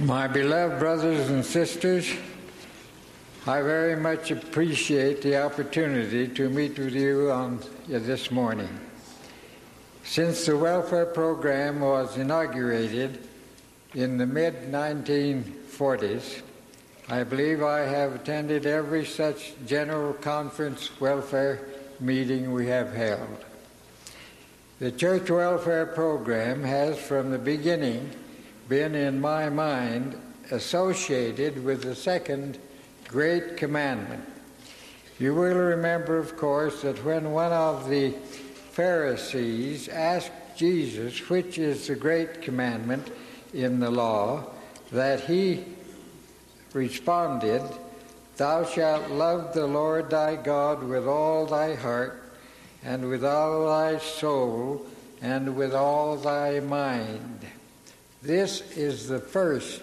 My beloved brothers and sisters, I very much appreciate the opportunity to meet with you on uh, this morning. Since the welfare program was inaugurated in the mid 1940s, I believe I have attended every such general conference welfare meeting we have held. The church welfare program has from the beginning been in my mind associated with the second great commandment. You will remember, of course, that when one of the Pharisees asked Jesus which is the great commandment in the law, that he responded, Thou shalt love the Lord thy God with all thy heart, and with all thy soul, and with all thy mind. This is the first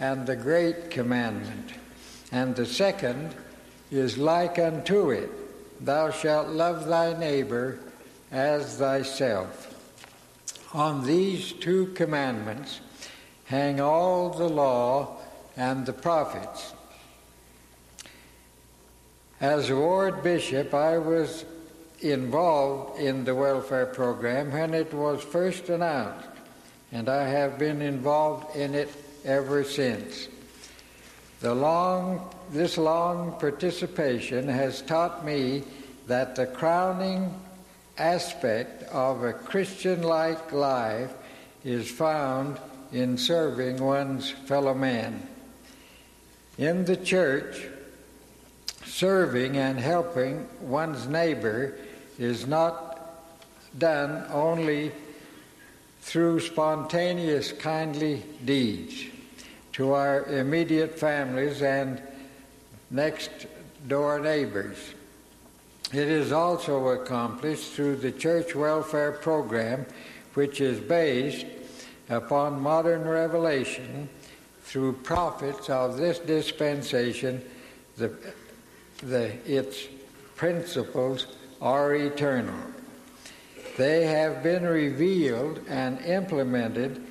and the great commandment. And the second is like unto it Thou shalt love thy neighbor as thyself. On these two commandments hang all the law and the prophets. As ward bishop, I was involved in the welfare program when it was first announced, and I have been involved in it ever since. The long, this long participation has taught me that the crowning aspect of a Christian like life is found in serving one's fellow man. In the church, serving and helping one's neighbor is not done only through spontaneous kindly deeds to our immediate families and next door neighbors. It is also accomplished through the church welfare program, which is based upon modern revelation through prophets of this dispensation. The, the, its principles are eternal. They have been revealed and implemented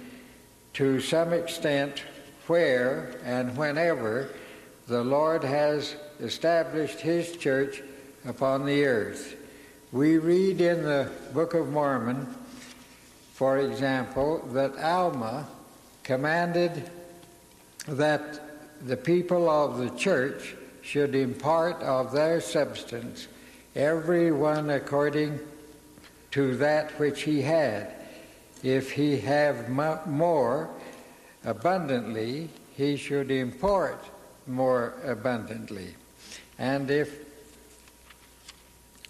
to some extent where and whenever the Lord has established His church upon the earth. We read in the Book of Mormon, for example, that Alma commanded that the people of the church should impart of their substance, every one according to that which he had. If he have more abundantly, he should impart more abundantly. And if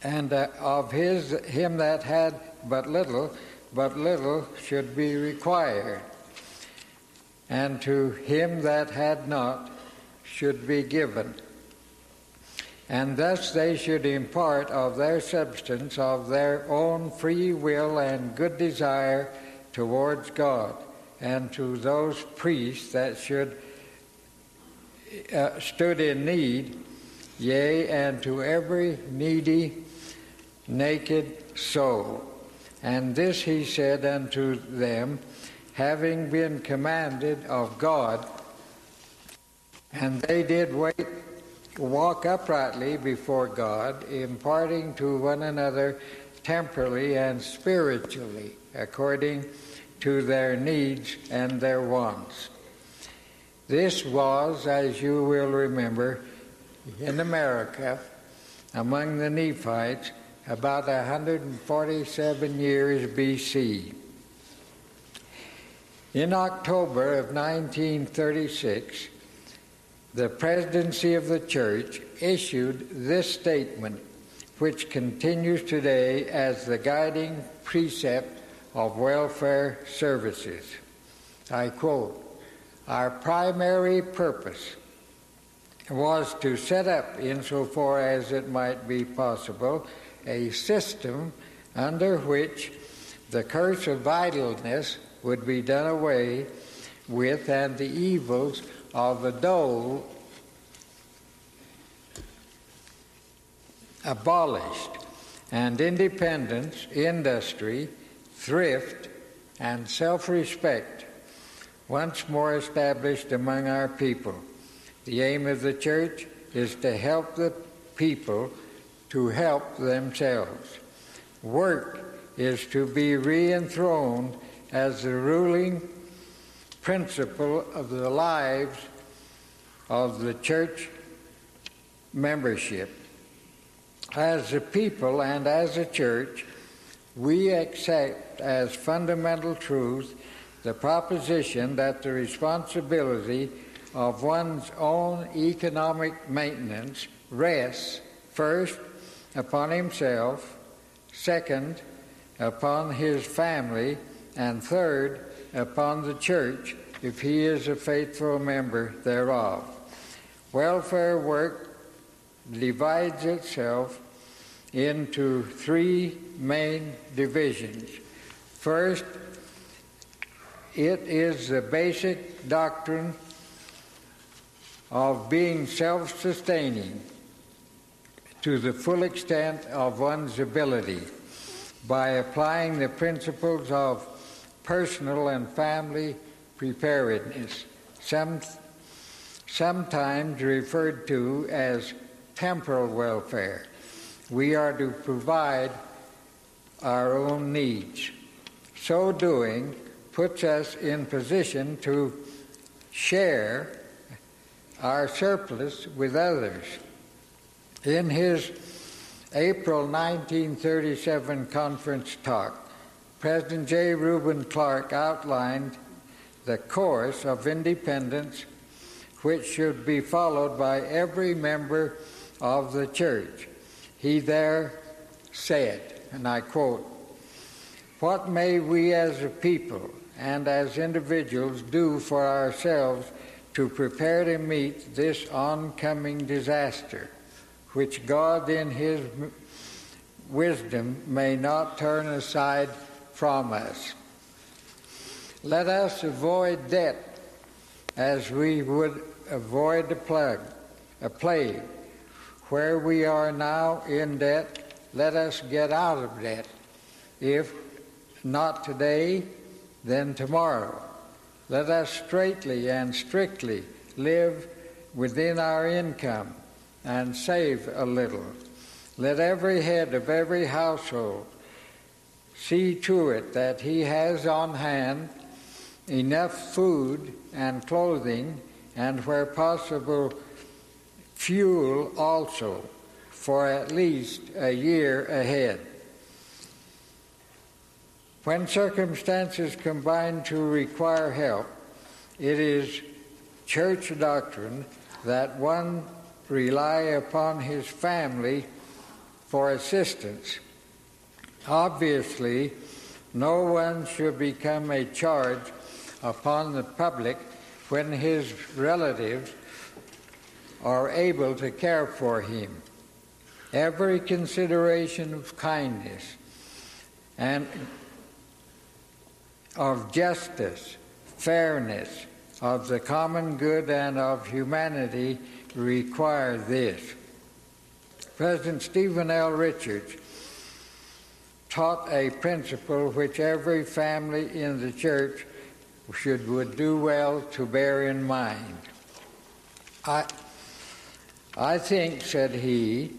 and uh, of his him that had but little, but little should be required. And to him that had not should be given and thus they should impart of their substance, of their own free will and good desire towards God, and to those priests that should uh, stood in need, yea, and to every needy, naked soul. And this he said unto them, having been commanded of God, and they did wait walk uprightly before God, imparting to one another temporally and spiritually according to their needs and their wants. This was, as you will remember, in America among the Nephites about 147 years BC. In October of 1936, the presidency of the church issued this statement, which continues today as the guiding precept of welfare services. I quote Our primary purpose was to set up, insofar as it might be possible, a system under which the curse of idleness would be done away with and the evils of the dole abolished, and independence, industry, thrift, and self respect once more established among our people. The aim of the church is to help the people to help themselves. Work is to be re-enthroned as the ruling principle of the lives of the church membership. As a people and as a church, we accept as fundamental truth the proposition that the responsibility of one's own economic maintenance rests first upon himself, second upon his family, and third upon the church if he is a faithful member thereof. Welfare work divides itself into three main divisions. First, it is the basic doctrine of being self sustaining to the full extent of one's ability by applying the principles of personal and family preparedness, some, sometimes referred to as temporal welfare. We are to provide our own needs. So doing puts us in position to share our surplus with others. In his April 1937 conference talk, President J. Reuben Clark outlined the course of independence which should be followed by every member of the church. He there said, and I quote, What may we as a people and as individuals do for ourselves to prepare to meet this oncoming disaster, which God in His wisdom may not turn aside from us? Let us avoid debt as we would avoid a plague, a plague. Where we are now in debt, let us get out of debt. If not today, then tomorrow. Let us straightly and strictly live within our income and save a little. Let every head of every household see to it that he has on hand enough food and clothing, and where possible, fuel also for at least a year ahead. When circumstances combine to require help, it is church doctrine that one rely upon his family for assistance. Obviously, no one should become a charge upon the public when his relatives are able to care for him. Every consideration of kindness and of justice, fairness, of the common good, and of humanity require this. President Stephen L. Richards taught a principle which every family in the church should would do well to bear in mind. I, I think, said he,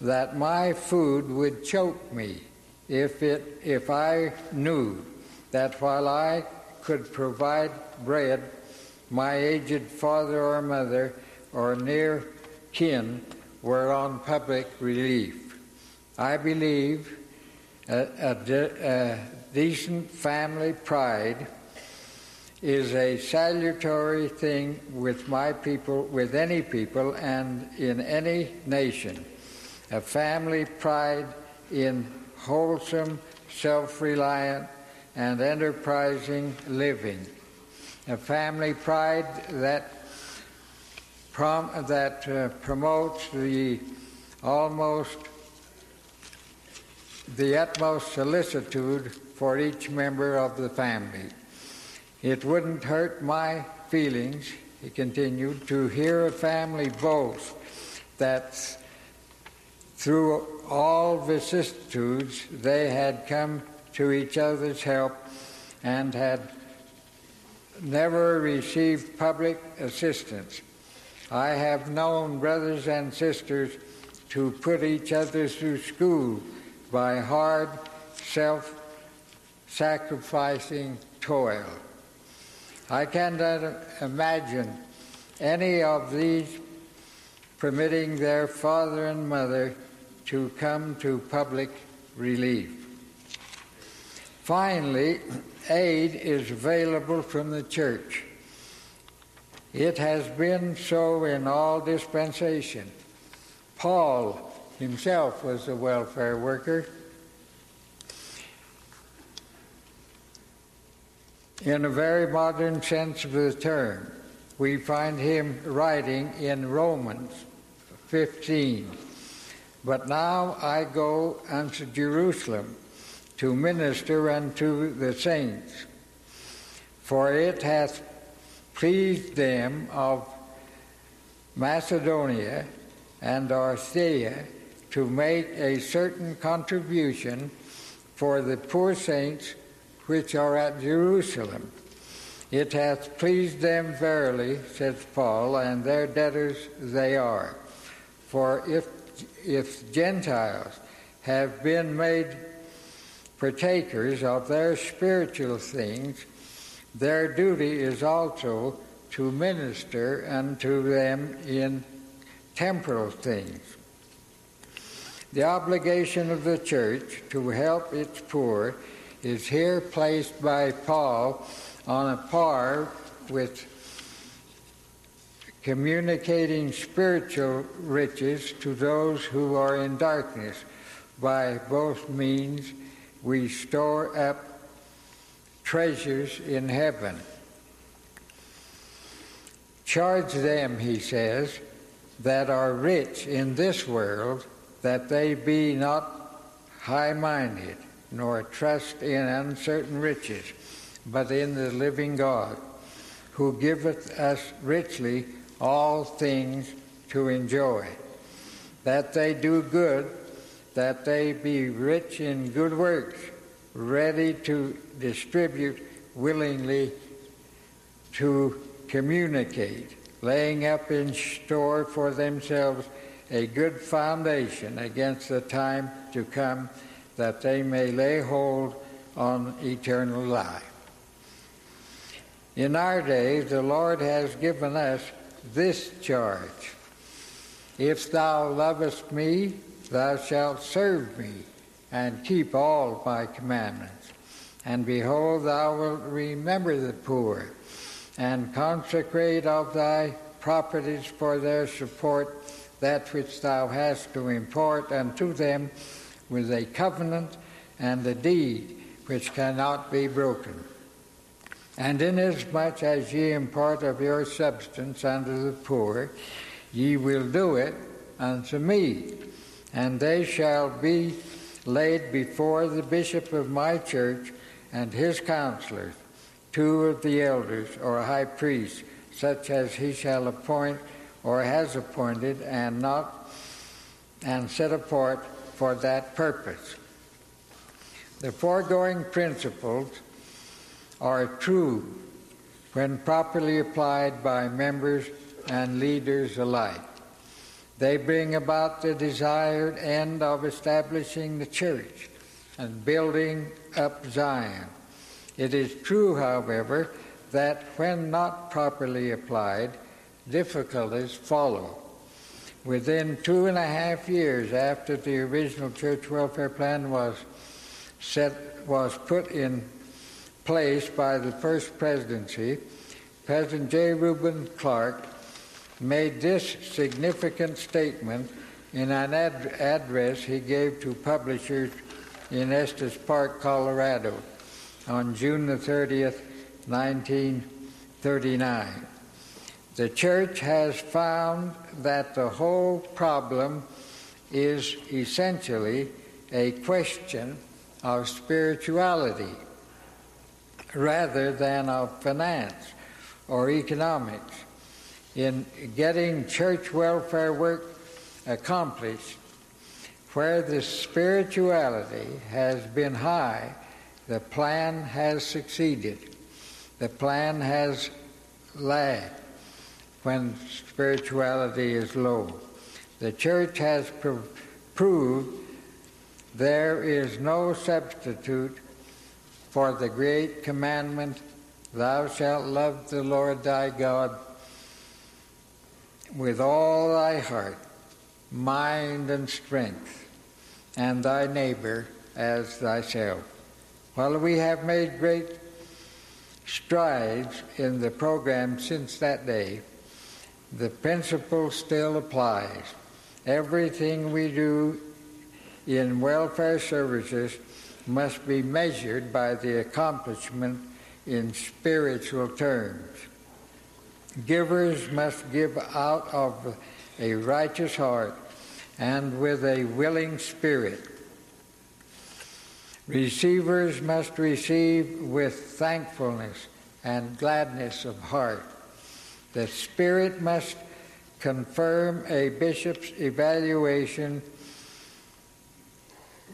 that my food would choke me if, it, if I knew that while I could provide bread, my aged father or mother or near kin were on public relief. I believe a, a, a decent family pride is a salutary thing with my people, with any people, and in any nation. A family pride in wholesome, self reliant, and enterprising living. A family pride that, prom- that uh, promotes the almost the utmost solicitude for each member of the family. It wouldn't hurt my feelings, he continued, to hear a family boast that through all vicissitudes they had come to each other's help and had never received public assistance. I have known brothers and sisters to put each other through school by hard, self sacrificing toil. I cannot imagine any of these permitting their father and mother to come to public relief. Finally, aid is available from the church. It has been so in all dispensation. Paul himself was a welfare worker. In a very modern sense of the term, we find him writing in Romans 15 But now I go unto Jerusalem to minister unto the saints. For it hath pleased them of Macedonia and Achaia to make a certain contribution for the poor saints which are at Jerusalem. It hath pleased them verily, says Paul, and their debtors they are. For if, if Gentiles have been made partakers of their spiritual things, their duty is also to minister unto them in temporal things. The obligation of the church to help its poor is here placed by Paul on a par with communicating spiritual riches to those who are in darkness by both means we store up treasures in heaven. Charge them, he says, that are rich in this world, that they be not high minded, nor trust in uncertain riches, but in the living God, who giveth us richly all things to enjoy, that they do good that they be rich in good works, ready to distribute willingly to communicate, laying up in store for themselves a good foundation against the time to come, that they may lay hold on eternal life. In our day, the Lord has given us this charge If thou lovest me, Thou shalt serve me and keep all my commandments. And behold, thou wilt remember the poor and consecrate of thy properties for their support that which thou hast to impart unto them with a covenant and a deed which cannot be broken. And inasmuch as ye impart of your substance unto the poor, ye will do it unto me and they shall be laid before the bishop of my church and his counselors, two of the elders or high priests, such as he shall appoint or has appointed, and not and set apart for that purpose. The foregoing principles are true when properly applied by members and leaders alike. They bring about the desired end of establishing the church and building up Zion. It is true, however, that when not properly applied, difficulties follow. Within two and a half years after the original church welfare plan was set was put in place by the first presidency, President J. Reuben Clark made this significant statement in an ad- address he gave to publishers in Estes Park, Colorado on June the 30th, 1939. The church has found that the whole problem is essentially a question of spirituality rather than of finance or economics in getting church welfare work accomplished, where the spirituality has been high, the plan has succeeded. the plan has lagged when spirituality is low. The church has proved there is no substitute for the great commandment, Thou shalt love the Lord thy God with all thy heart, mind, and strength, and thy neighbor as thyself. While we have made great strides in the program since that day, the principle still applies. Everything we do in welfare services must be measured by the accomplishment in spiritual terms. Givers must give out of a righteous heart and with a willing spirit. Receivers must receive with thankfulness and gladness of heart. The Spirit must confirm a bishop's evaluation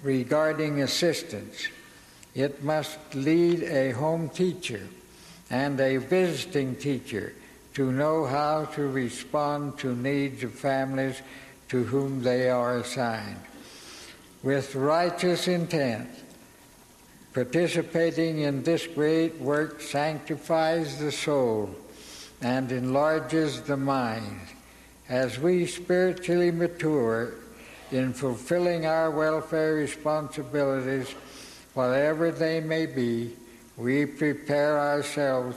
regarding assistance. It must lead a home teacher and a visiting teacher to know how to respond to needs of families to whom they are assigned. With righteous intent, participating in this great work sanctifies the soul and enlarges the mind. As we spiritually mature, in fulfilling our welfare responsibilities, whatever they may be, we prepare ourselves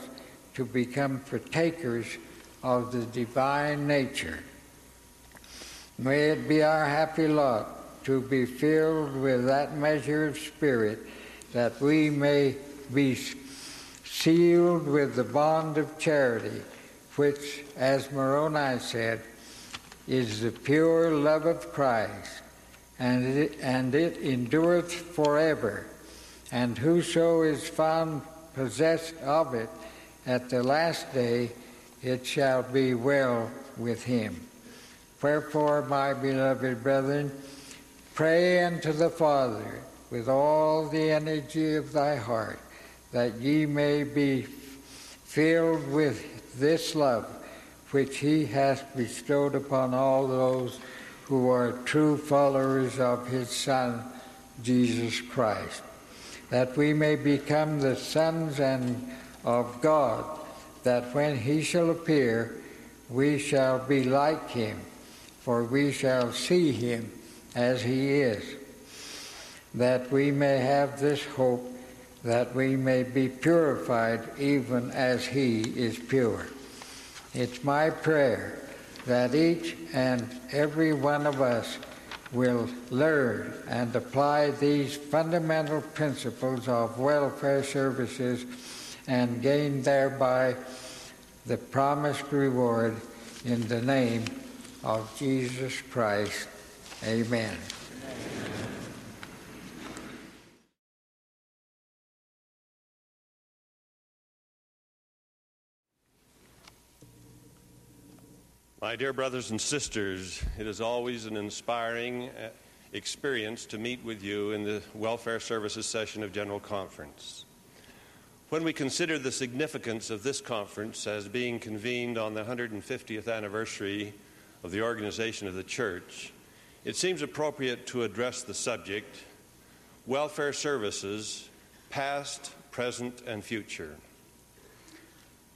to become partakers of the divine nature. May it be our happy lot to be filled with that measure of spirit that we may be sealed with the bond of charity, which, as Moroni said, is the pure love of Christ, and it, and it endureth forever. And whoso is found possessed of it at the last day, it shall be well with him. Wherefore, my beloved brethren, pray unto the Father with all the energy of thy heart, that ye may be filled with this love which he hath bestowed upon all those who are true followers of his Son, Jesus Christ, that we may become the sons and of God, that when he shall appear, we shall be like him, for we shall see him as he is, that we may have this hope that we may be purified even as he is pure. It's my prayer that each and every one of us will learn and apply these fundamental principles of welfare services and gain thereby the promised reward in the name of Jesus Christ. Amen. My dear brothers and sisters, it is always an inspiring uh, experience to meet with you in the Welfare Services session of General Conference. When we consider the significance of this conference as being convened on the 150th anniversary of the organization of the church, it seems appropriate to address the subject welfare services, past, present, and future.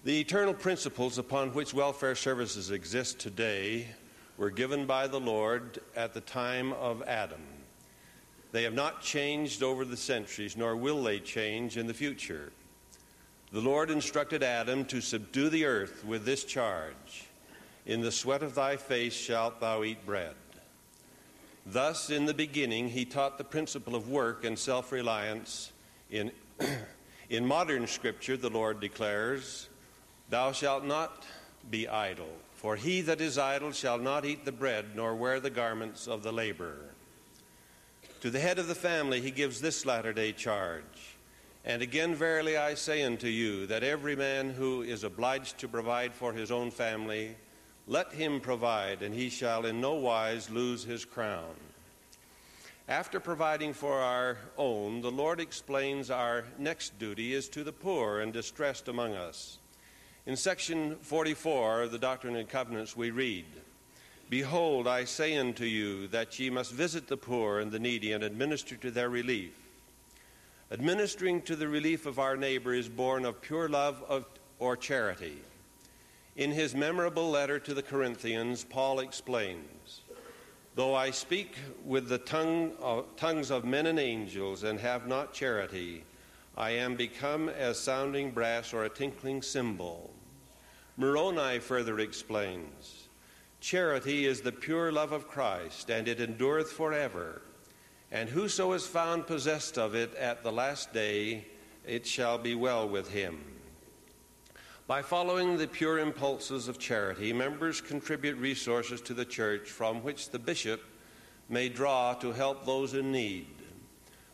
The eternal principles upon which welfare services exist today were given by the Lord at the time of Adam. They have not changed over the centuries, nor will they change in the future. The Lord instructed Adam to subdue the earth with this charge In the sweat of thy face shalt thou eat bread. Thus, in the beginning, he taught the principle of work and self reliance. In, in modern scripture, the Lord declares, Thou shalt not be idle, for he that is idle shall not eat the bread, nor wear the garments of the laborer. To the head of the family he gives this latter day charge. And again, verily I say unto you, that every man who is obliged to provide for his own family, let him provide, and he shall in no wise lose his crown. After providing for our own, the Lord explains our next duty is to the poor and distressed among us. In section 44 of the Doctrine and Covenants, we read, Behold, I say unto you that ye must visit the poor and the needy and administer to their relief. Administering to the relief of our neighbor is born of pure love of, or charity. In his memorable letter to the Corinthians, Paul explains Though I speak with the tongue of, tongues of men and angels and have not charity, I am become as sounding brass or a tinkling cymbal. Moroni further explains Charity is the pure love of Christ, and it endureth forever. And whoso is found possessed of it at the last day, it shall be well with him. By following the pure impulses of charity, members contribute resources to the church from which the bishop may draw to help those in need.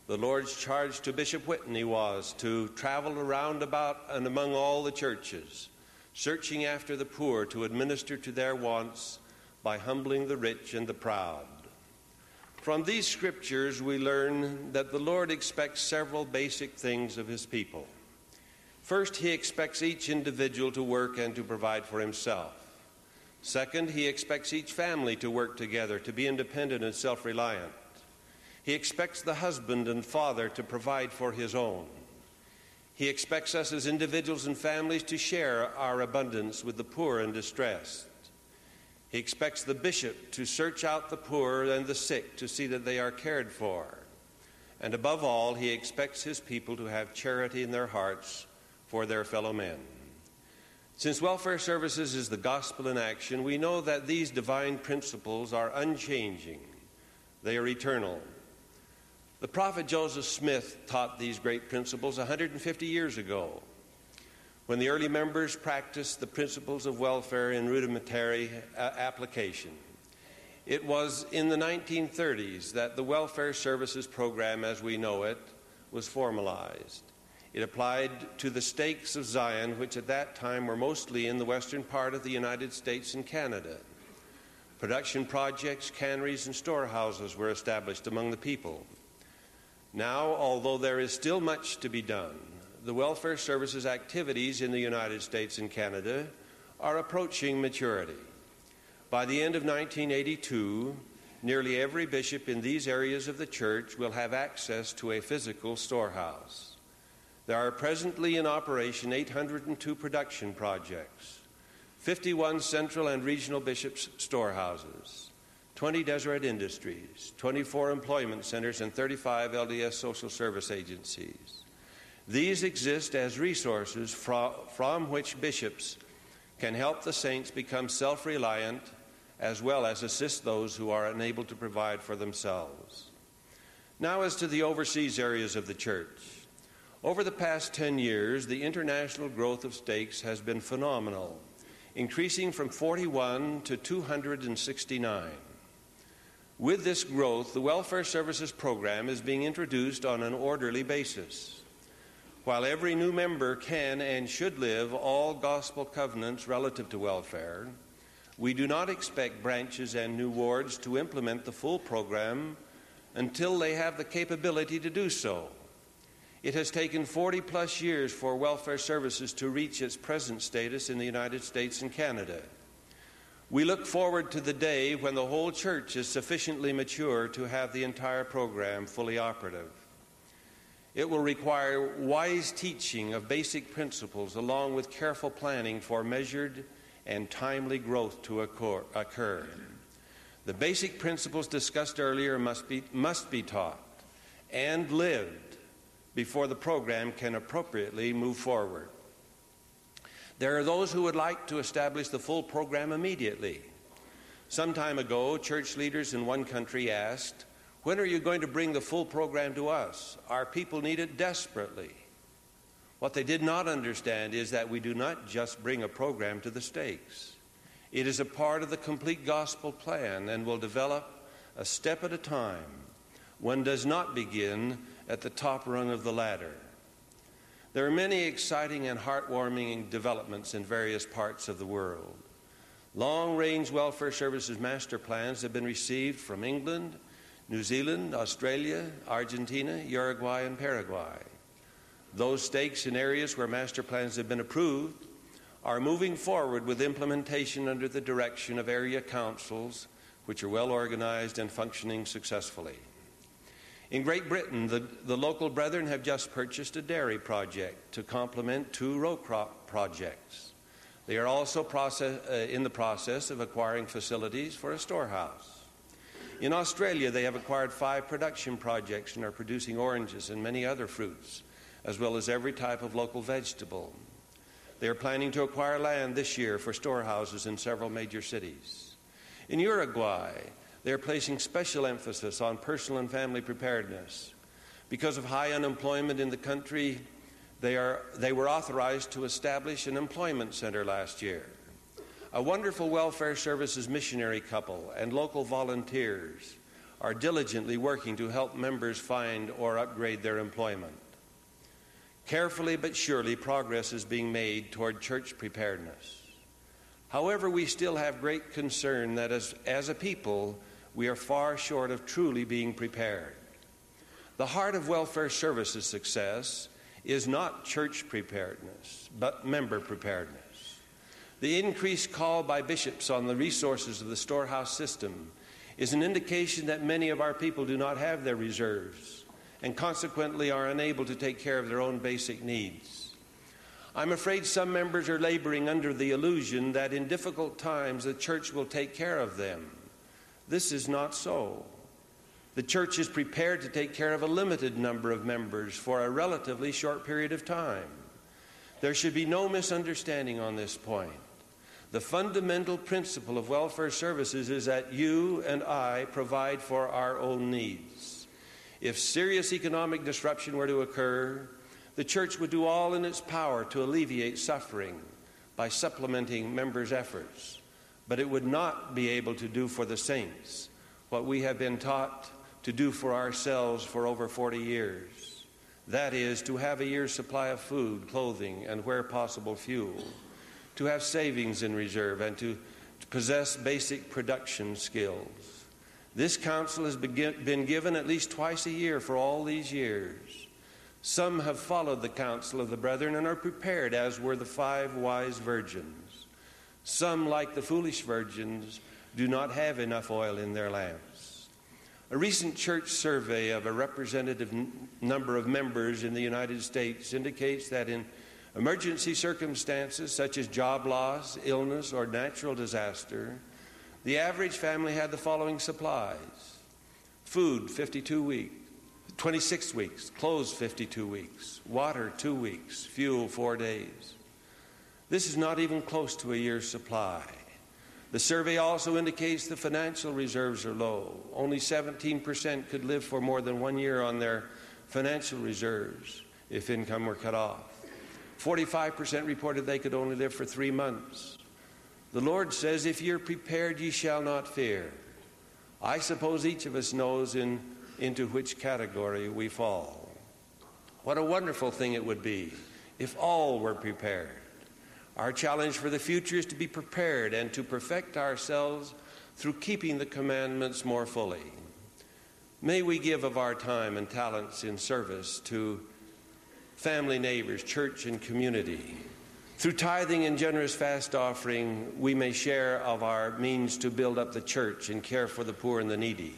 The Lord's charge to Bishop Whitney was to travel around about and among all the churches, searching after the poor to administer to their wants by humbling the rich and the proud. From these scriptures, we learn that the Lord expects several basic things of his people. First, he expects each individual to work and to provide for himself. Second, he expects each family to work together, to be independent and self reliant. He expects the husband and father to provide for his own. He expects us as individuals and families to share our abundance with the poor and distressed. He expects the bishop to search out the poor and the sick to see that they are cared for. And above all, he expects his people to have charity in their hearts for their fellow men. Since welfare services is the gospel in action, we know that these divine principles are unchanging, they are eternal. The prophet Joseph Smith taught these great principles 150 years ago when the early members practiced the principles of welfare in rudimentary uh, application. It was in the 1930s that the Welfare Services Program, as we know it, was formalized. It applied to the stakes of Zion, which at that time were mostly in the western part of the United States and Canada. Production projects, canneries, and storehouses were established among the people. Now, although there is still much to be done, the welfare services activities in the United States and Canada are approaching maturity. By the end of 1982, nearly every bishop in these areas of the church will have access to a physical storehouse. There are presently in operation 802 production projects, 51 central and regional bishops' storehouses, 20 Deseret industries, 24 employment centers, and 35 LDS social service agencies. These exist as resources from, from which bishops can help the saints become self reliant as well as assist those who are unable to provide for themselves. Now, as to the overseas areas of the church. Over the past 10 years, the international growth of stakes has been phenomenal, increasing from 41 to 269. With this growth, the Welfare Services Program is being introduced on an orderly basis. While every new member can and should live all gospel covenants relative to welfare, we do not expect branches and new wards to implement the full program until they have the capability to do so. It has taken 40 plus years for welfare services to reach its present status in the United States and Canada. We look forward to the day when the whole church is sufficiently mature to have the entire program fully operative. It will require wise teaching of basic principles along with careful planning for measured and timely growth to occur. The basic principles discussed earlier must be, must be taught and lived before the program can appropriately move forward. There are those who would like to establish the full program immediately. Some time ago, church leaders in one country asked, When are you going to bring the full program to us? Our people need it desperately. What they did not understand is that we do not just bring a program to the stakes. It is a part of the complete gospel plan and will develop a step at a time. One does not begin at the top rung of the ladder. There are many exciting and heartwarming developments in various parts of the world. Long range welfare services master plans have been received from England, New Zealand, Australia, Argentina, Uruguay, and Paraguay. Those stakes in areas where master plans have been approved are moving forward with implementation under the direction of area councils, which are well organized and functioning successfully. In Great Britain, the, the local brethren have just purchased a dairy project to complement two row crop projects. They are also process, uh, in the process of acquiring facilities for a storehouse. In Australia, they have acquired five production projects and are producing oranges and many other fruits, as well as every type of local vegetable. They are planning to acquire land this year for storehouses in several major cities. In Uruguay, they are placing special emphasis on personal and family preparedness. Because of high unemployment in the country, they, are, they were authorized to establish an employment center last year. A wonderful welfare services missionary couple and local volunteers are diligently working to help members find or upgrade their employment. Carefully but surely, progress is being made toward church preparedness. However, we still have great concern that as, as a people, we are far short of truly being prepared. The heart of welfare services success is not church preparedness, but member preparedness. The increased call by bishops on the resources of the storehouse system is an indication that many of our people do not have their reserves and consequently are unable to take care of their own basic needs. I'm afraid some members are laboring under the illusion that in difficult times the church will take care of them. This is not so. The church is prepared to take care of a limited number of members for a relatively short period of time. There should be no misunderstanding on this point. The fundamental principle of welfare services is that you and I provide for our own needs. If serious economic disruption were to occur, the church would do all in its power to alleviate suffering by supplementing members' efforts. But it would not be able to do for the saints what we have been taught to do for ourselves for over 40 years. That is, to have a year's supply of food, clothing, and where possible, fuel, to have savings in reserve, and to, possess basic production skills. This counsel has been given at least twice a year for all these years. Some have followed the counsel of the brethren and are prepared, as were the five wise virgins. Some, like the foolish virgins, do not have enough oil in their lamps. A recent church survey of a representative n- number of members in the United States indicates that in emergency circumstances such as job loss, illness, or natural disaster, the average family had the following supplies food 52 weeks, 26 weeks, clothes 52 weeks, water 2 weeks, fuel 4 days. This is not even close to a year's supply. The survey also indicates the financial reserves are low. Only 17% could live for more than one year on their financial reserves if income were cut off. 45% reported they could only live for three months. The Lord says, If you're prepared, ye shall not fear. I suppose each of us knows in, into which category we fall. What a wonderful thing it would be if all were prepared. Our challenge for the future is to be prepared and to perfect ourselves through keeping the commandments more fully. May we give of our time and talents in service to family, neighbors, church, and community. Through tithing and generous fast offering, we may share of our means to build up the church and care for the poor and the needy.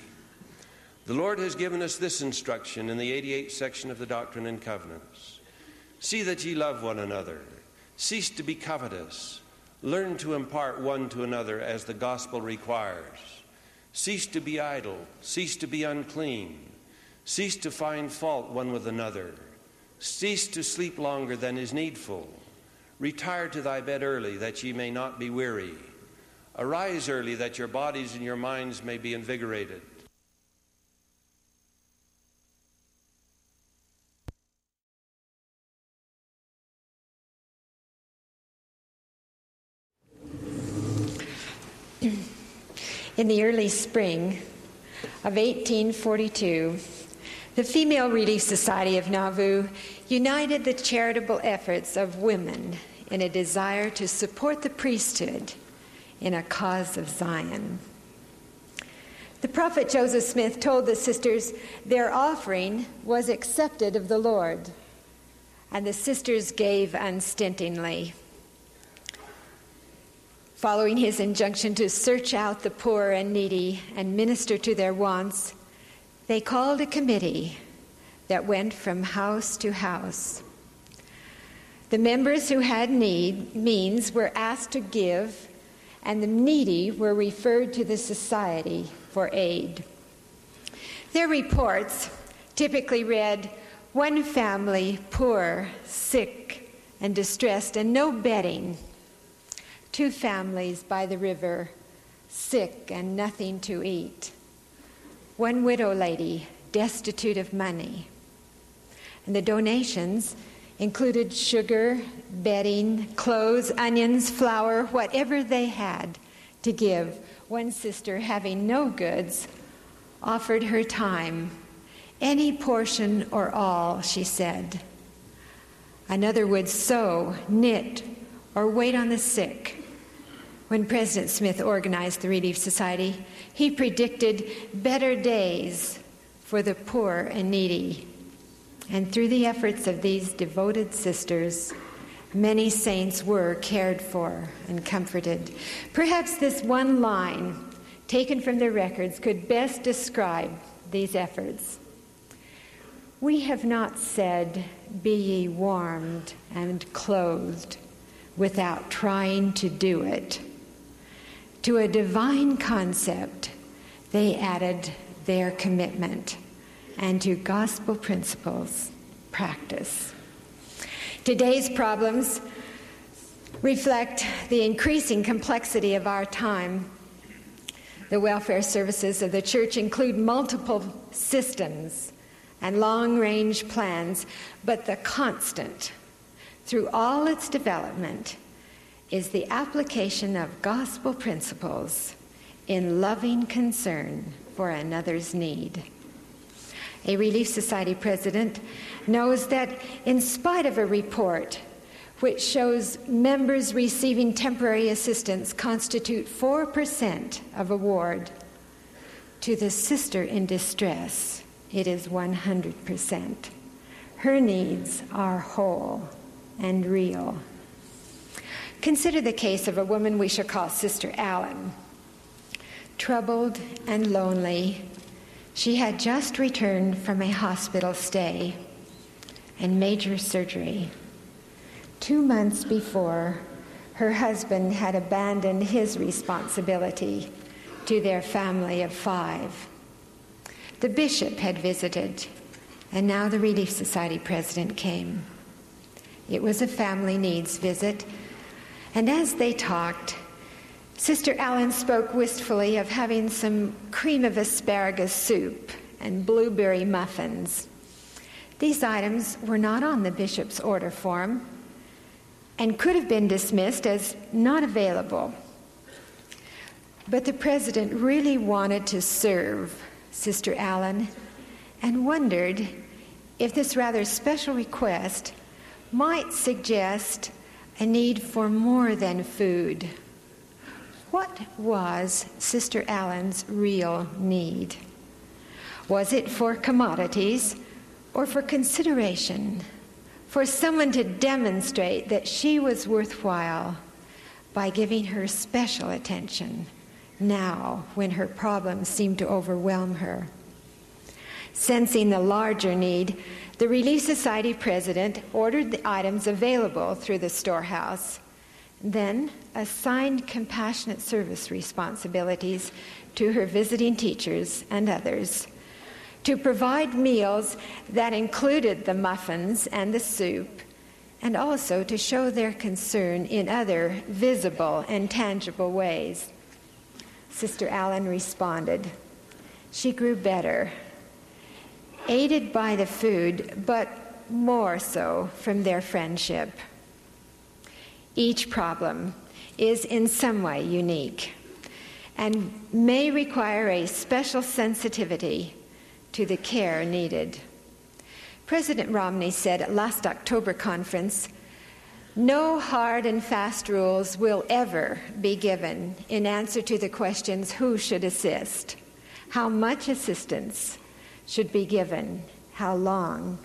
The Lord has given us this instruction in the 88th section of the Doctrine and Covenants See that ye love one another. Cease to be covetous. Learn to impart one to another as the gospel requires. Cease to be idle. Cease to be unclean. Cease to find fault one with another. Cease to sleep longer than is needful. Retire to thy bed early, that ye may not be weary. Arise early, that your bodies and your minds may be invigorated. In the early spring of 1842, the Female Relief Society of Nauvoo united the charitable efforts of women in a desire to support the priesthood in a cause of Zion. The prophet Joseph Smith told the sisters their offering was accepted of the Lord, and the sisters gave unstintingly. Following his injunction to search out the poor and needy and minister to their wants, they called a committee that went from house to house. The members who had need, means were asked to give, and the needy were referred to the society for aid. Their reports typically read one family poor, sick, and distressed, and no bedding. Two families by the river, sick and nothing to eat. One widow lady, destitute of money. And the donations included sugar, bedding, clothes, onions, flour, whatever they had to give one sister, having no goods, offered her time, any portion or all, she said. Another would sew, knit, or wait on the sick. When President Smith organized the Relief Society, he predicted better days for the poor and needy. And through the efforts of these devoted sisters, Many saints were cared for and comforted. Perhaps this one line, taken from their records, could best describe these efforts. We have not said, Be ye warmed and clothed, without trying to do it. To a divine concept, they added their commitment, and to gospel principles, practice. Today's problems reflect the increasing complexity of our time. The welfare services of the church include multiple systems and long range plans, but the constant through all its development is the application of gospel principles in loving concern for another's need. A Relief Society president knows that in spite of a report which shows members receiving temporary assistance constitute 4% of award, to the sister in distress, it is 100%. Her needs are whole and real. Consider the case of a woman we shall call Sister Allen. Troubled and lonely, she had just returned from a hospital stay and major surgery. Two months before, her husband had abandoned his responsibility to their family of five. The bishop had visited, and now the Relief Society president came. It was a family needs visit, and as they talked, Sister Allen spoke wistfully of having some cream of asparagus soup and blueberry muffins. These items were not on the bishop's order form and could have been dismissed as not available. But the president really wanted to serve Sister Allen and wondered if this rather special request might suggest a need for more than food. What was Sister Allen's real need? Was it for commodities or for consideration, for someone to demonstrate that she was worthwhile by giving her special attention now when her problems seemed to overwhelm her. Sensing the larger need, the Relief Society president ordered the items available through the storehouse, then assigned compassionate service responsibilities to her visiting teachers and others to provide meals that included the muffins and the soup, and also to show their concern in other visible and tangible ways. Sister Allen responded. She grew better, aided by the food, but more so from their friendship. Each problem is in some way unique and may require a special sensitivity to the care needed. President Romney said at last October conference, no hard and fast rules will ever be given in answer to the questions who should assist, how much assistance should be given, how long,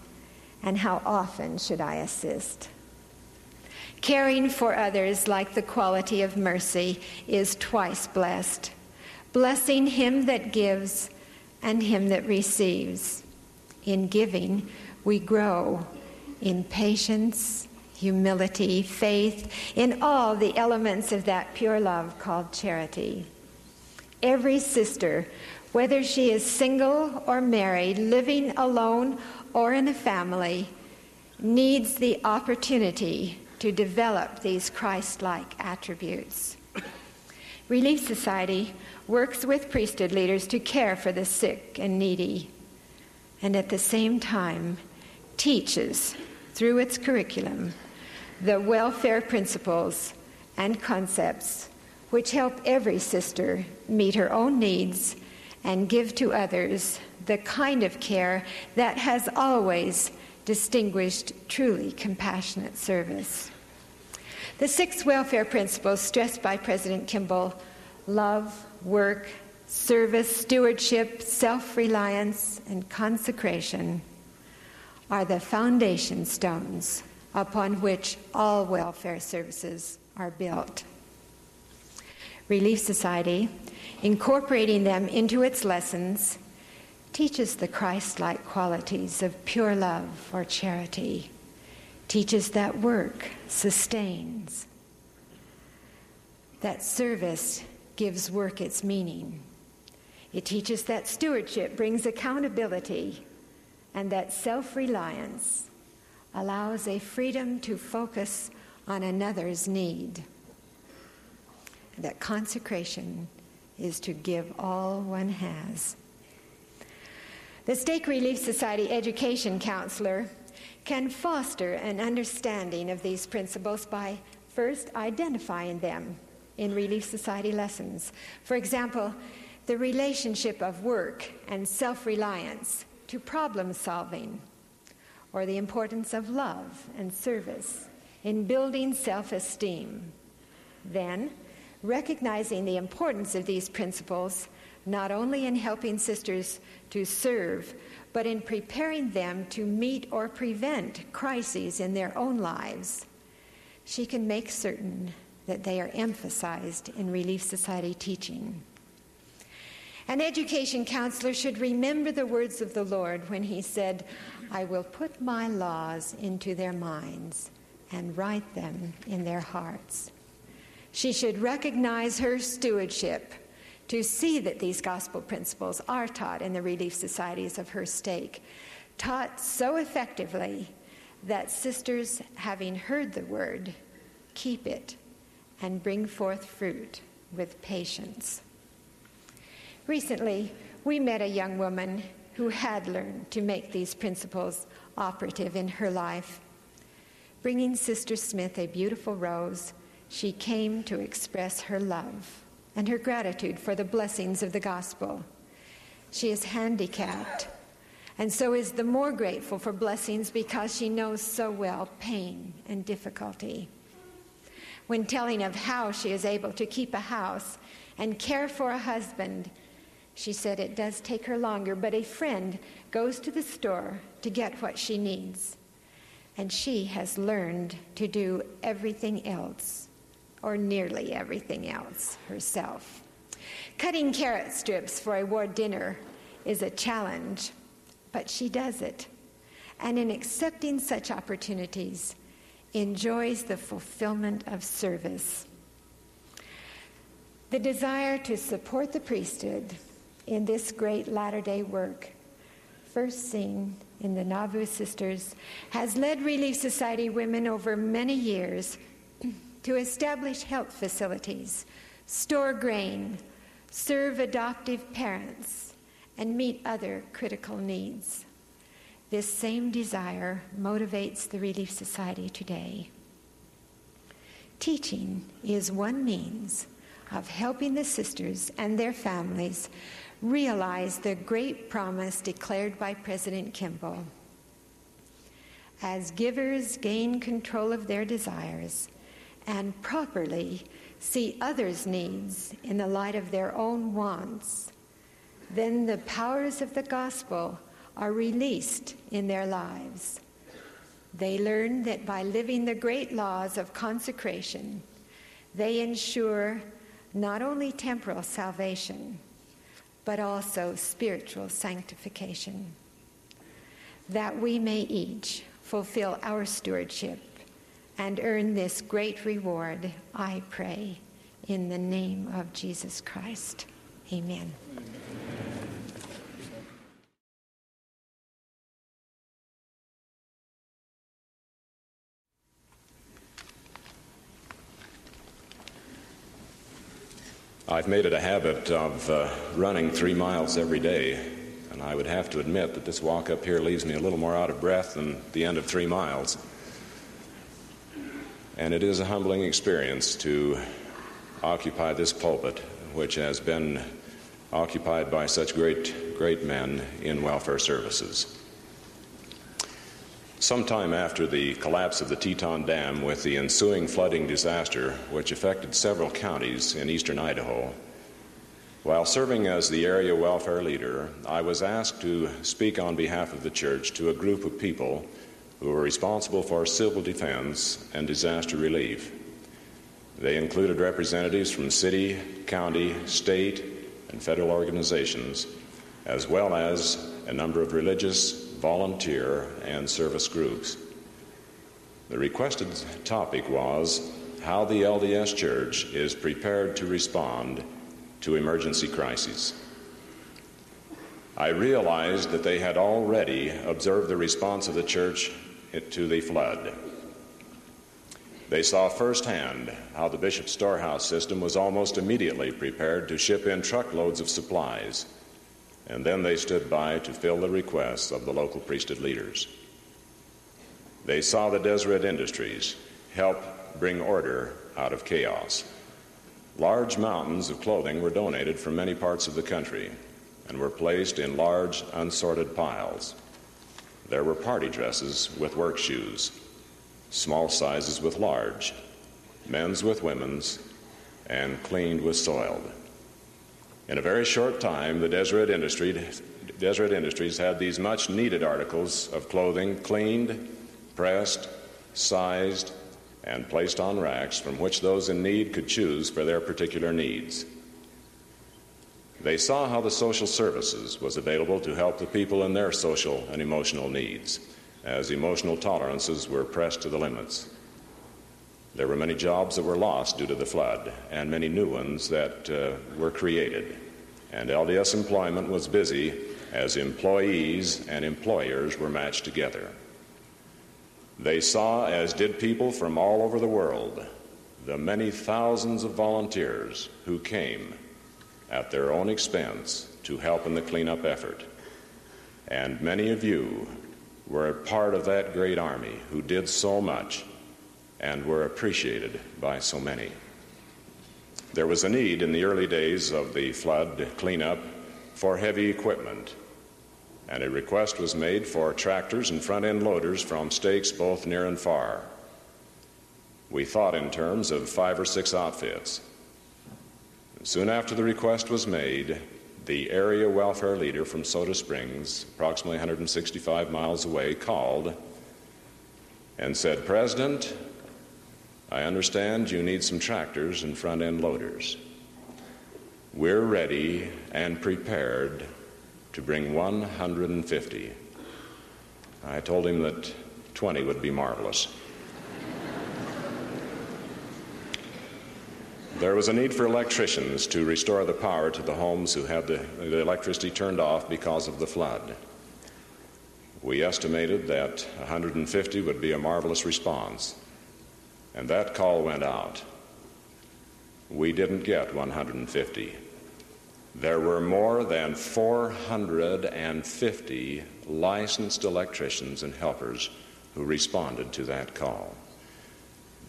and how often should I assist. Caring for others like the quality of mercy is twice blessed, blessing him that gives and him that receives. In giving, we grow in patience, humility, faith, in all the elements of that pure love called charity. Every sister, whether she is single or married, living alone or in a family, needs the opportunity to develop these Christ like attributes. Relief Society works with priesthood leaders to care for the sick and needy, and at the same time teaches through its curriculum the welfare principles and concepts which help every sister meet her own needs and give to others the kind of care that has always distinguished truly compassionate service. The six welfare principles stressed by President Kimball love, work, service, stewardship, self reliance, and consecration are the foundation stones upon which all welfare services are built. Relief Society, incorporating them into its lessons, teaches the Christ like qualities of pure love or charity, teaches that work sustains, that service gives work its meaning. It teaches that stewardship brings accountability and that self reliance allows a freedom to focus on another's need. That consecration is to give all one has. The Stake Relief Society education counselor can foster an understanding of these principles by first identifying them in Relief Society lessons. For example, the relationship of work and self reliance to problem solving, or the importance of love and service in building self esteem. Then, recognizing the importance of these principles not only in helping sisters to serve, but in preparing them to meet or prevent crises in their own lives, she can make certain that they are emphasized in Relief Society teaching. An education counselor should remember the words of the Lord when he said, I will put my laws into their minds and write them in their hearts. She should recognize her stewardship to see that these gospel principles are taught in the relief societies of her stake, taught so effectively that sisters, having heard the word, keep it and bring forth fruit with patience. Recently, we met a young woman who had learned to make these principles operative in her life. Bringing Sister Smith a beautiful rose, she came to express her love and her gratitude for the blessings of the gospel. She is handicapped and so is the more grateful for blessings because she knows so well pain and difficulty. When telling of how she is able to keep a house and care for a husband she said it does take her longer, but a friend goes to the store to get what she needs. And she has learned to do everything else, or nearly everything else, herself. Cutting carrot strips for a ward dinner is a challenge, but she does it. And in accepting such opportunities, enjoys the fulfillment of service. The desire to support the priesthood in this great latter day work, first seen in the Nauvoo Sisters, has led Relief Society women over many years to establish health facilities, store grain, serve adoptive parents, and meet other critical needs. This same desire motivates the Relief Society today. Teaching is one means of helping the sisters and their families realize the great promise declared by President Kimball. As givers gain control of their desires and properly see others' needs in the light of their own wants, then the powers of the gospel are released in their lives. They learn that by living the great laws of consecration, they ensure not only temporal salvation, but also spiritual sanctification. That we may each fulfill our stewardship and earn this great reward, I pray, in the name of Jesus Christ. Amen. I've made it a habit of uh, running three miles every day, and I would have to admit that this walk up here leaves me a little more out of breath than the end of three miles. And it is a humbling experience to occupy this pulpit, which has been occupied by such great, great men in welfare services. Sometime after the collapse of the Teton Dam, with the ensuing flooding disaster, which affected several counties in eastern Idaho, while serving as the area welfare leader, I was asked to speak on behalf of the church to a group of people who were responsible for civil defense and disaster relief. They included representatives from city, county, state, and federal organizations, as well as a number of religious volunteer, and service groups. The requested topic was how the LDS Church is prepared to respond to emergency crises. I realized that they had already observed the response of the church to the flood. They saw firsthand how the bishop's storehouse system was almost immediately prepared to ship in truckloads of supplies and then they stood by to fill the requests of the local priesthood leaders. They saw the Deseret Industries help bring order out of chaos. Large mountains of clothing were donated from many parts of the country and were placed in large, unsorted piles. There were party dresses with work shoes, small sizes with large, men's with women's, and cleaned with soiled. In a very short time, the Deseret, Industry, Deseret Industries had these much needed articles of clothing cleaned, pressed, sized, and placed on racks from which those in need could choose for their particular needs. They saw how the social services was available to help the people in their social and emotional needs, as emotional tolerances were pressed to the limits. There were many jobs that were lost due to the flood, and many new ones that uh, were created. And LDS employment was busy as employees and employers were matched together. They saw, as did people from all over the world, the many thousands of volunteers who came at their own expense to help in the cleanup effort. And many of you were a part of that great army who did so much and were appreciated by so many. There was a need in the early days of the flood cleanup for heavy equipment, and a request was made for tractors and front end loaders from stakes both near and far. We thought in terms of five or six outfits. Soon after the request was made, the area welfare leader from Soda Springs, approximately 165 miles away, called and said, President, I understand you need some tractors and front end loaders. We're ready and prepared to bring 150. I told him that 20 would be marvelous. There was a need for electricians to restore the power to the homes who had the, the, electricity turned off because of the flood. We estimated that 150 would be a marvelous response. And that call went out. We didn't get 150. There were more than 450 licensed electricians and helpers who responded to that call.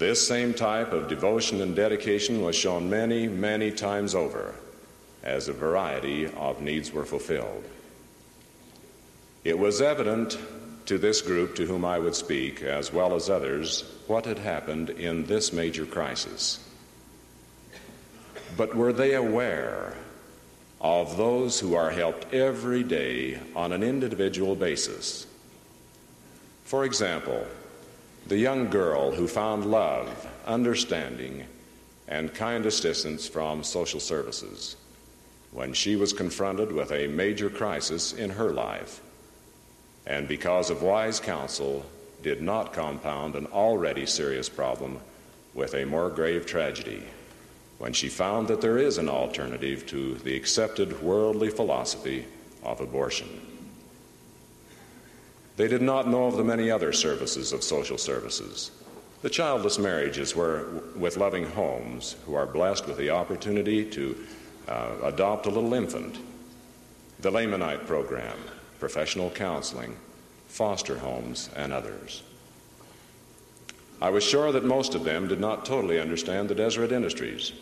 This same type of devotion and dedication was shown many, many times over as a variety of needs were fulfilled. It was evident to this group to whom I would speak, as well as others, what had happened in this major crisis. But were they aware of those who are helped every day on an individual basis. For example, the young girl who found love, understanding, and kind assistance from social services when she was confronted with a major crisis in her life, and because of wise counsel, did not compound an already serious problem with a more grave tragedy when she found that there is an alternative to the accepted worldly philosophy of abortion. They did not know of the many other services of social services. The childless marriages were with loving homes who are blessed with the opportunity to uh, adopt a little infant. The Lamanite program, professional counseling, foster homes, and others. I was sure that most of them did not totally understand the Deseret Industries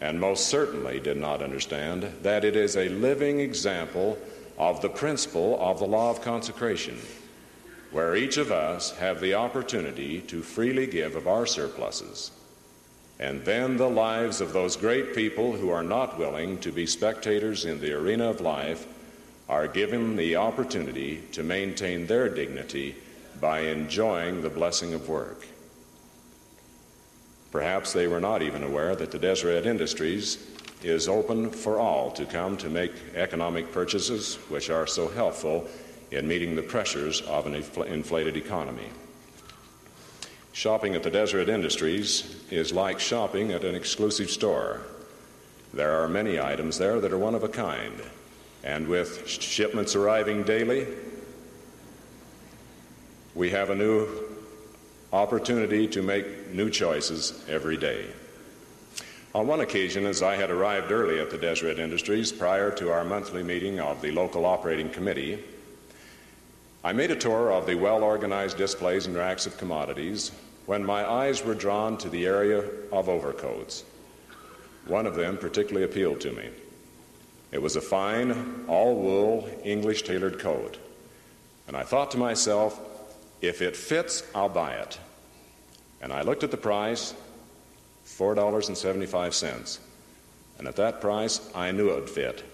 and most certainly did not understand that it is a living example of the principle of the law of consecration, where each of us have the opportunity to freely give of our surpluses. And then the lives of those great people who are not willing to be spectators in the arena of life are given the opportunity to maintain their dignity by enjoying the blessing of work. Perhaps they were not even aware that the Deseret Industries is open for all to come to make economic purchases which are so helpful in meeting the pressures of an inflated economy. Shopping at the Deseret Industries is like shopping at an exclusive store. There are many items there that are one of a kind, and with shipments arriving daily, we have a new opportunity to make new choices every day. On one occasion, as I had arrived early at the Deseret Industries prior to our monthly meeting of the local operating committee, I made a tour of the well organized displays and racks of commodities when my eyes were drawn to the area of overcoats. One of them particularly appealed to me. It was a fine, all wool, English tailored coat. And I thought to myself, if it fits, I'll buy it. And I looked at the price $4.75. And at that price, I knew it would fit.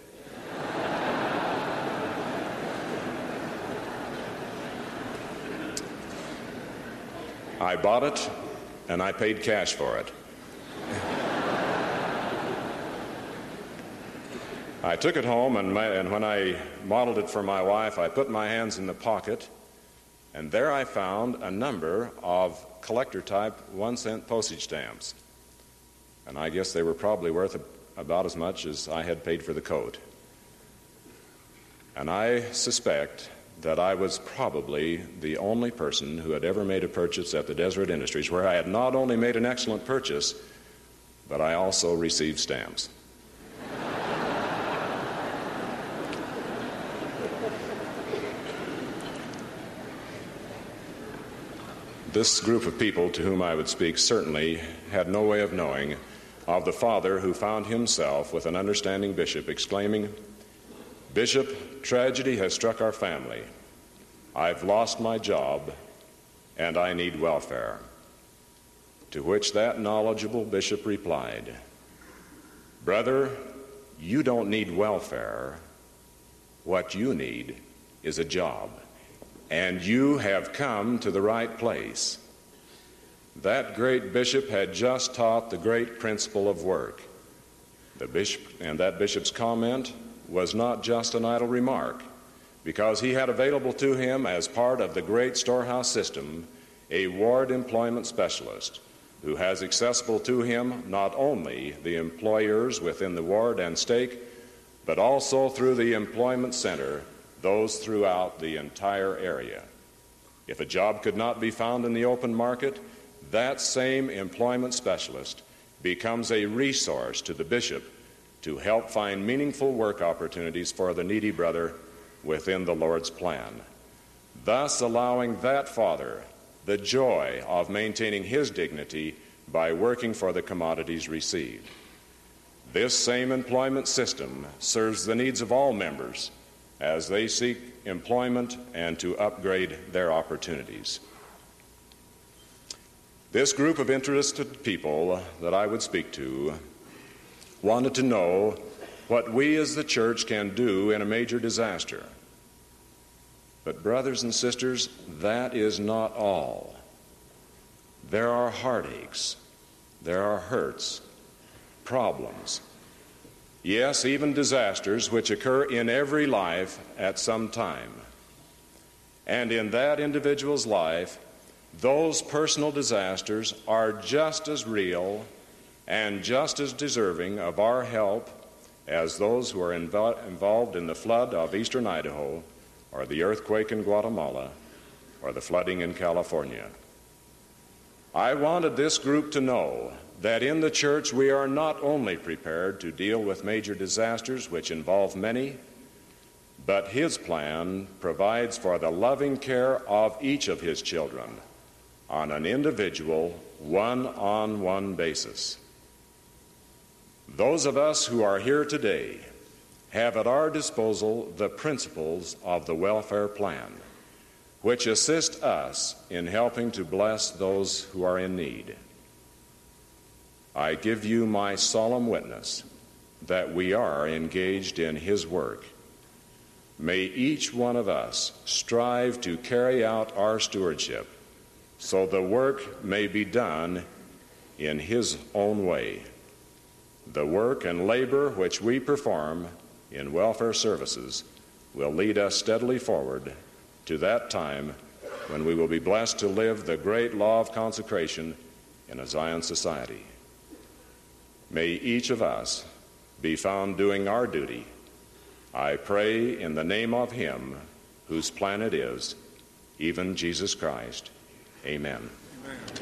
I bought it and I paid cash for it. I took it home, and, my, and, when I modeled it for my wife, I put my hands in the pocket and there I found a number of collector type one cent postage stamps. And I guess they were probably worth about as much as I had paid for the coat. And I suspect that I was probably the only person who had ever made a purchase at the Deseret Industries where I had not only made an excellent purchase, but I also received stamps. This group of people to whom I would speak certainly had no way of knowing of the father who found himself with an understanding bishop exclaiming, Bishop, tragedy has struck our family. I've lost my job and I need welfare. To which that knowledgeable bishop replied, Brother, you don't need welfare. What you need is a job and you have come to the right place. That great bishop had just taught the great principle of work. The bishop, and that bishop's comment was not just an idle remark, because he had available to him, as part of the great storehouse system, a ward employment specialist who has accessible to him not only the employers within the ward and stake, but also through the employment center those throughout the entire area. If a job could not be found in the open market, that same employment specialist becomes a resource to the bishop to help find meaningful work opportunities for the needy brother within the Lord's plan, thus allowing that father the joy of maintaining his dignity by working for the commodities received. This same employment system serves the needs of all members as they seek employment and to upgrade their opportunities. This group of interested people that I would speak to wanted to know what we as the church can do in a major disaster. But, brothers and sisters, that is not all. There are heartaches, there are hurts, problems. Yes, even disasters which occur in every life at some time. And in that individual's life, those personal disasters are just as real and just as deserving of our help as those who are invo- involved in the flood of eastern Idaho or the earthquake in Guatemala, or the flooding in California. I wanted this group to know that in the church we are not only prepared to deal with major disasters which involve many, but His plan provides for the loving care of each of His children on an individual, one on one basis. Those of us who are here today have at our disposal the principles of the welfare plan, which assist us in helping to bless those who are in need. I give you my solemn witness that we are engaged in His work. May each one of us strive to carry out our stewardship so the work may be done in His own way. The work and labor which we perform in welfare services will lead us steadily forward to that time when we will be blessed to live the great law of consecration in a Zion society. May each of us be found doing our duty. I pray in the name of Him whose plan it is, even Jesus Christ. Amen. Amen.